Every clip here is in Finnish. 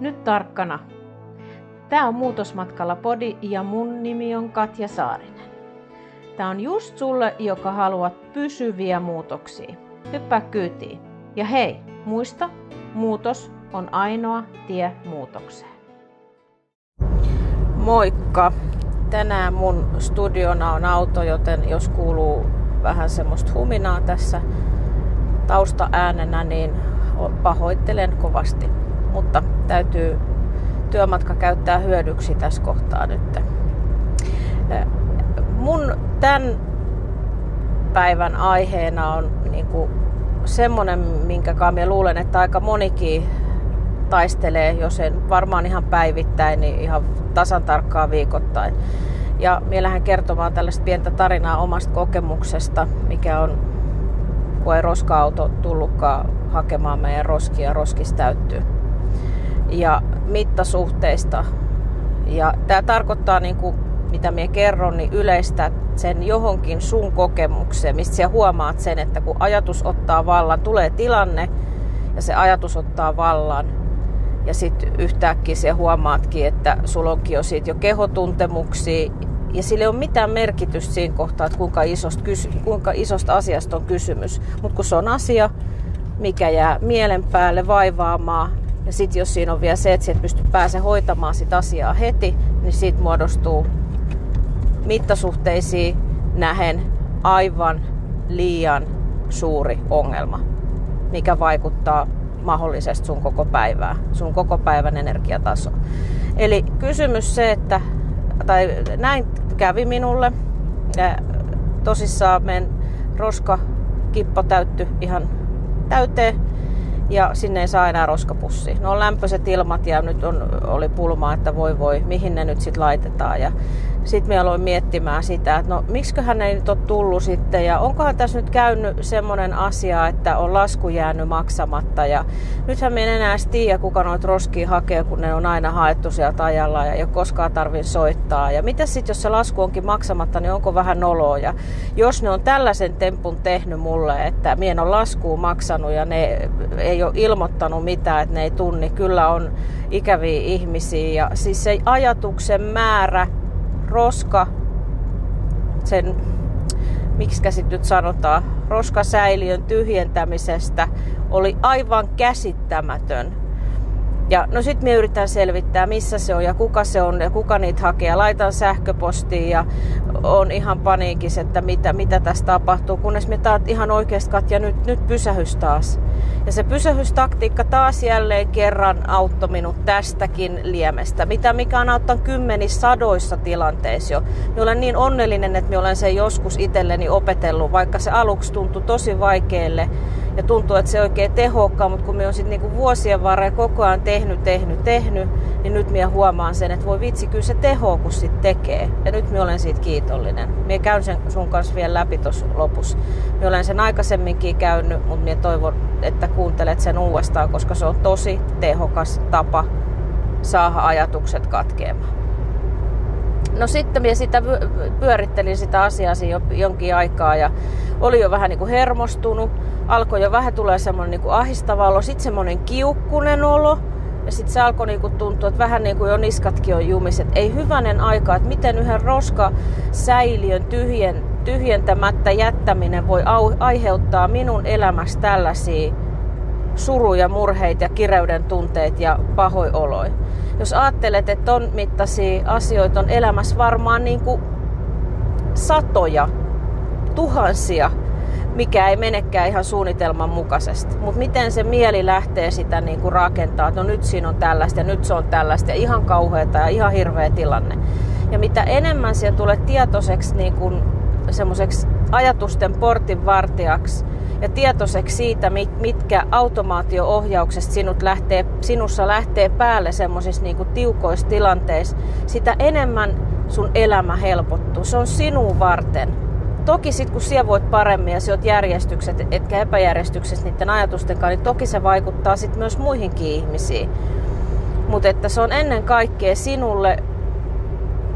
Nyt tarkkana. Tämä on Muutosmatkalla podi ja mun nimi on Katja Saarinen. Tämä on just sulle, joka haluat pysyviä muutoksia. Hyppää kyytiin. Ja hei, muista, muutos on ainoa tie muutokseen. Moikka! Tänään mun studiona on auto, joten jos kuuluu vähän semmoista huminaa tässä taustaäänenä, niin pahoittelen kovasti. Mutta täytyy työmatka käyttää hyödyksi tässä kohtaa nyt. Mun tämän päivän aiheena on niin kuin semmonen, minkä mä luulen, että aika monikin taistelee, jos en varmaan ihan päivittäin, niin ihan tasan tarkkaan viikoittain. Ja mielähän kertomaan tällaista pientä tarinaa omasta kokemuksesta, mikä on, kun ei roska-auto tullutkaan hakemaan meidän roskia, roskis täyttyy. Ja mittasuhteista. Ja tämä tarkoittaa, niin kuin, mitä minä kerron, niin yleistä sen johonkin sun kokemukseen, mistä sä huomaat sen, että kun ajatus ottaa vallan, tulee tilanne ja se ajatus ottaa vallan, ja sitten yhtäkkiä se huomaatkin, että sulla onkin jo siitä jo kehotuntemuksia ja sillä ei ole mitään merkitystä siinä kohtaa, että kuinka isosta, kysy- kuinka isosta asiasta on kysymys. Mutta kun se on asia, mikä jää mielen päälle vaivaamaan, ja sitten jos siinä on vielä se, että et pysty pääse hoitamaan sitä asiaa heti, niin siitä muodostuu mittasuhteisiin nähen aivan liian suuri ongelma, mikä vaikuttaa mahdollisesti sun koko päivää, sun koko päivän energiataso. Eli kysymys se, että, tai näin kävi minulle. Ja tosissaan men roska kippo täytty ihan täyteen ja sinne ei saa enää roskapussi. No on lämpöiset ilmat ja nyt on, oli pulmaa, että voi voi, mihin ne nyt sitten laitetaan. Ja sitten me aloin miettimään sitä, että no miksiköhän ei nyt ole tullut sitten ja onkohan tässä nyt käynyt semmoinen asia, että on lasku jäänyt maksamatta ja nythän me en enää tiedä, kuka noita roskia hakee, kun ne on aina haettu sieltä ajalla ja ei ole koskaan tarvitse soittaa. Ja mitä sitten, jos se lasku onkin maksamatta, niin onko vähän noloa? Ja jos ne on tällaisen tempun tehnyt mulle, että mien on laskuun maksanut ja ne ei ole ilmoittanut mitään, että ne ei tunni, kyllä on ikäviä ihmisiä. Ja siis se ajatuksen määrä, roska, sen, miksi sitten nyt sanotaan, roskasäiliön tyhjentämisestä oli aivan käsittämätön. Ja no sit me yritän selvittää, missä se on ja kuka se on ja kuka niitä hakee. Laitan sähköpostiin ja on ihan paniikissa, että mitä, mitä tässä tapahtuu. Kunnes me taat ihan oikeasti Katja, nyt, nyt pysähys taas. Ja se pysähystaktiikka taas jälleen kerran auttoi minut tästäkin liemestä, mitä mikä on auttanut kymmenissä sadoissa tilanteissa jo. Minä olen niin onnellinen, että minä olen sen joskus itselleni opetellut, vaikka se aluksi tuntui tosi vaikealle ja tuntuu, että se oikein tehokkaan, mutta kun me on sitten niinku vuosien varrella koko ajan tehnyt, tehnyt, tehnyt, niin nyt minä huomaan sen, että voi vitsi, kyllä se teho, kun sit tekee. Ja nyt minä olen siitä kiitollinen. Minä käyn sen sun kanssa vielä läpi tuossa lopussa. Minä olen sen aikaisemminkin käynyt, mutta minä toivon, että kuuntelet sen uudestaan, koska se on tosi tehokas tapa saada ajatukset katkeamaan. No sitten minä sitä pyörittelin sitä asiaa jonkin aikaa ja oli jo vähän niin kuin hermostunut. Alkoi jo vähän tulee semmoinen niin kuin ahistava olo, sitten semmoinen kiukkunen olo. Ja sitten se alkoi niinku tuntua, että vähän niin kuin jo niskatkin on jumiset. Ei hyvänen aika, että miten yhden roskasäiliön tyhjen, tyhjentämättä jättäminen voi au, aiheuttaa minun elämässä tällaisia suruja, murheita ja kireyden tunteet ja pahoioloja. Jos ajattelet, että ton mittaisia asioita on elämässä varmaan niin kuin satoja, tuhansia, mikä ei menekään ihan suunnitelman mukaisesti. Mutta miten se mieli lähtee sitä niin kuin rakentaa, että no nyt siinä on tällaista ja nyt se on tällaista ja ihan kauheata ja ihan hirveä tilanne. Ja mitä enemmän siellä tulee tietoiseksi niin kuin semmoiseksi ajatusten portinvartijaksi ja tietoiseksi siitä, mitkä automaatio-ohjauksesta sinut lähtee, sinussa lähtee päälle semmoisissa niinku tiukoissa tilanteissa, sitä enemmän sun elämä helpottuu. Se on sinun varten. Toki sitten kun siellä voit paremmin ja oot järjestykset, etkä epäjärjestyksessä niiden ajatusten kanssa, niin toki se vaikuttaa sitten myös muihinkin ihmisiin. Mutta että se on ennen kaikkea sinulle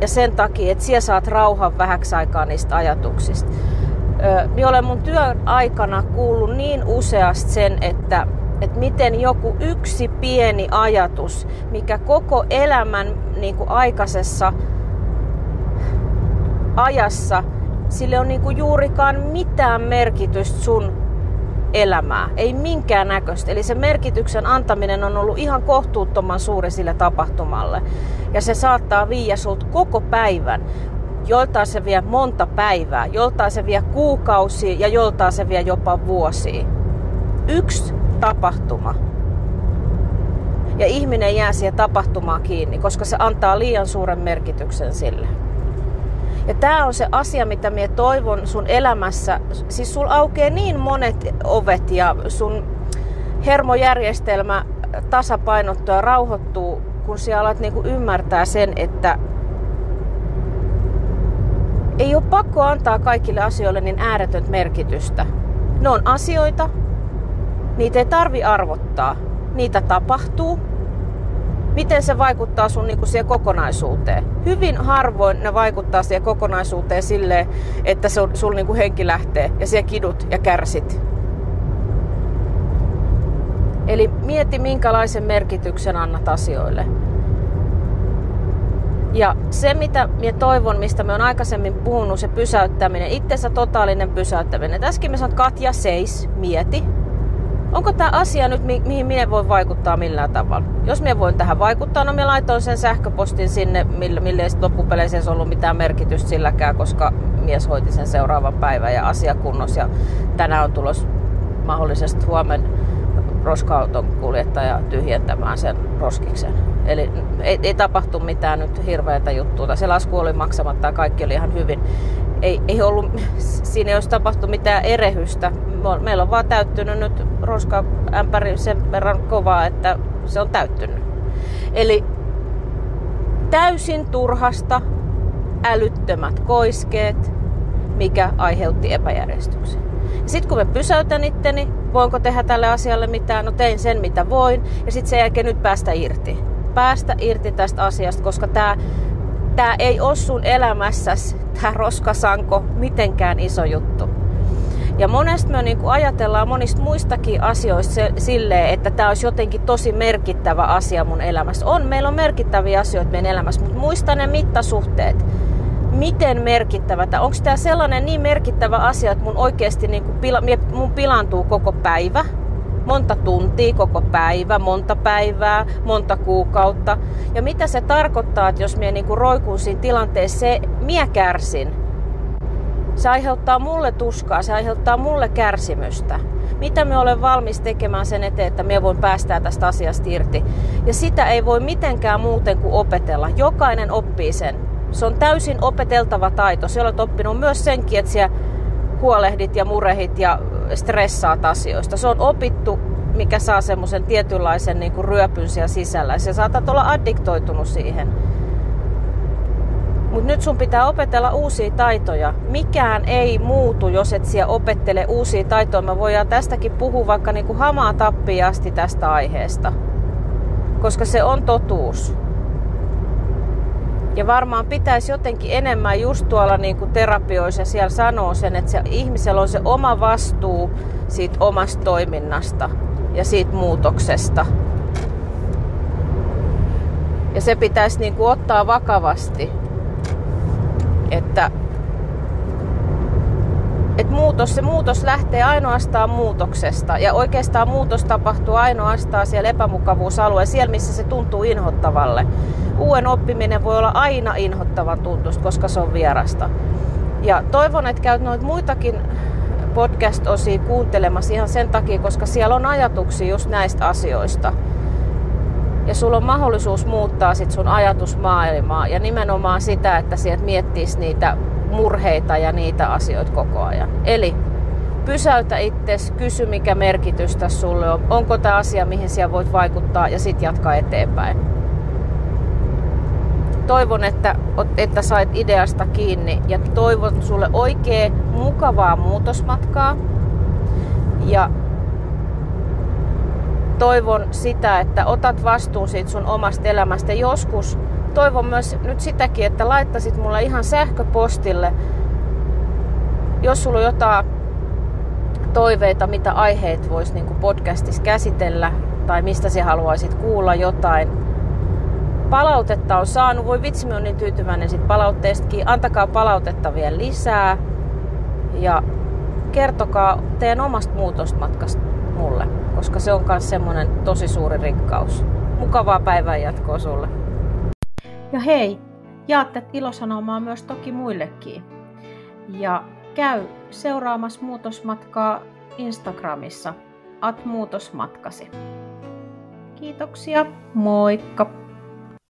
ja sen takia, että siellä saat rauhan vähäksi aikaa niistä ajatuksista. Minä olen mun työn aikana kuullut niin useasti sen, että että miten joku yksi pieni ajatus, mikä koko elämän niin kuin aikaisessa ajassa, sille on niin kuin juurikaan mitään merkitystä sun elämää. Ei minkään näköistä. Eli se merkityksen antaminen on ollut ihan kohtuuttoman suuri sille tapahtumalle. Ja se saattaa viiä sult koko päivän. Joltain se vie monta päivää, joltain se vie kuukausia ja joltain se vie jopa vuosia. Yksi tapahtuma. Ja ihminen jää siihen tapahtumaan kiinni, koska se antaa liian suuren merkityksen sille. Ja tämä on se asia, mitä minä toivon sun elämässä. Siis sul aukeaa niin monet ovet ja sun hermojärjestelmä tasapainottuu ja rauhoittuu, kun sinä alat niinku ymmärtää sen, että ei ole pakko antaa kaikille asioille niin ääretöntä merkitystä. Ne on asioita, niitä ei tarvi arvottaa. Niitä tapahtuu. Miten se vaikuttaa sun niin siihen kokonaisuuteen? Hyvin harvoin ne vaikuttaa siihen kokonaisuuteen silleen, että sun, sun niin henki lähtee ja siellä kidut ja kärsit. Eli mieti, minkälaisen merkityksen annat asioille. Ja se, mitä minä toivon, mistä me on aikaisemmin puhunut, se pysäyttäminen, itsensä totaalinen pysäyttäminen. Tässäkin me sanon, Katja, seis, mieti. Onko tämä asia nyt, mi- mihin minä voin vaikuttaa millään tavalla? Jos minä voin tähän vaikuttaa, no minä laitoin sen sähköpostin sinne, mille, mille ei loppupeleissä ei ollut mitään merkitystä silläkään, koska mies hoiti sen seuraavan päivän ja asia kunnossa. Ja tänään on tulos mahdollisesti huomenna roska-auton kuljettaja tyhjentämään sen roskiksen. Eli ei, ei tapahtu mitään nyt hirveätä juttua. Se lasku oli maksamatta ja kaikki oli ihan hyvin. Ei, ei ollut, siinä ei olisi tapahtunut mitään erehystä. Meillä on vaan täyttynyt nyt roskaämpäri sen verran kovaa, että se on täyttynyt. Eli täysin turhasta älyttömät koiskeet, mikä aiheutti epäjärjestyksen. Sitten kun mä pysäytän itteni, voinko tehdä tälle asialle mitään, no tein sen mitä voin, ja sitten sen jälkeen nyt päästä irti. Päästä irti tästä asiasta, koska tämä tää ei ole sun elämässäsi, tämä roskasanko, mitenkään iso juttu. Ja monesti me niin ajatellaan monista muistakin asioista se, silleen, että tämä olisi jotenkin tosi merkittävä asia mun elämässä. On, meillä on merkittäviä asioita meidän elämässä, mutta muista ne mittasuhteet miten merkittävä, onko tämä sellainen niin merkittävä asia, että mun oikeasti niin kuin pila, mun pilantuu koko päivä, monta tuntia koko päivä, monta päivää, monta kuukautta. Ja mitä se tarkoittaa, että jos minä niin kuin roikun siinä tilanteessa, se minä kärsin. Se aiheuttaa mulle tuskaa, se aiheuttaa mulle kärsimystä. Mitä me olen valmis tekemään sen eteen, että me voin päästää tästä asiasta irti. Ja sitä ei voi mitenkään muuten kuin opetella. Jokainen oppii sen se on täysin opeteltava taito. Se olet oppinut myös senkin, että siellä huolehdit ja murehit ja stressaat asioista. Se on opittu, mikä saa semmoisen tietynlaisen niin kuin ryöpyn siellä sisällä. Se saatat olla addiktoitunut siihen. Mutta nyt sun pitää opetella uusia taitoja. Mikään ei muutu, jos et siellä opettele uusia taitoja. Mä voidaan tästäkin puhua vaikka niin kuin hamaa tappiin asti tästä aiheesta. Koska se on totuus. Ja varmaan pitäisi jotenkin enemmän just tuolla niin kuin terapioissa siellä sanoa sen, että se ihmisellä on se oma vastuu siitä omasta toiminnasta ja siitä muutoksesta. Ja se pitäisi niin kuin ottaa vakavasti, että et muutos, se muutos lähtee ainoastaan muutoksesta. Ja oikeastaan muutos tapahtuu ainoastaan siellä epämukavuusalueella, siellä missä se tuntuu inhottavalle. Uuden oppiminen voi olla aina inhottavan tuntusta, koska se on vierasta. Ja toivon, että käyt noita muitakin podcast-osia kuuntelemassa ihan sen takia, koska siellä on ajatuksia just näistä asioista. Ja sulla on mahdollisuus muuttaa sit sun ajatusmaailmaa ja nimenomaan sitä, että sieltä miettis niitä murheita ja niitä asioita koko ajan. Eli pysäytä itses, kysy mikä merkitys tässä sulle on, onko tämä asia, mihin siellä voit vaikuttaa ja sitten jatka eteenpäin. Toivon, että, että sait ideasta kiinni ja toivon sulle oikein mukavaa muutosmatkaa. Ja toivon sitä, että otat vastuun siitä sun omasta elämästä. Joskus toivon myös nyt sitäkin, että laittaisit mulle ihan sähköpostille, jos sulla on jotain toiveita, mitä aiheet voisi niin podcastissa käsitellä tai mistä sä haluaisit kuulla jotain. Palautetta on saanut, voi vitsi, mä niin tyytyväinen sit palautteestakin. Antakaa palautetta vielä lisää ja kertokaa teidän omasta muutosmatkasta mulle, koska se on myös semmoinen tosi suuri rikkaus. Mukavaa päivän jatkoa sulle. Ja hei, jaatte ilosanomaa myös toki muillekin. Ja käy seuraamassa muutosmatkaa Instagramissa at muutosmatkasi. Kiitoksia, moikka!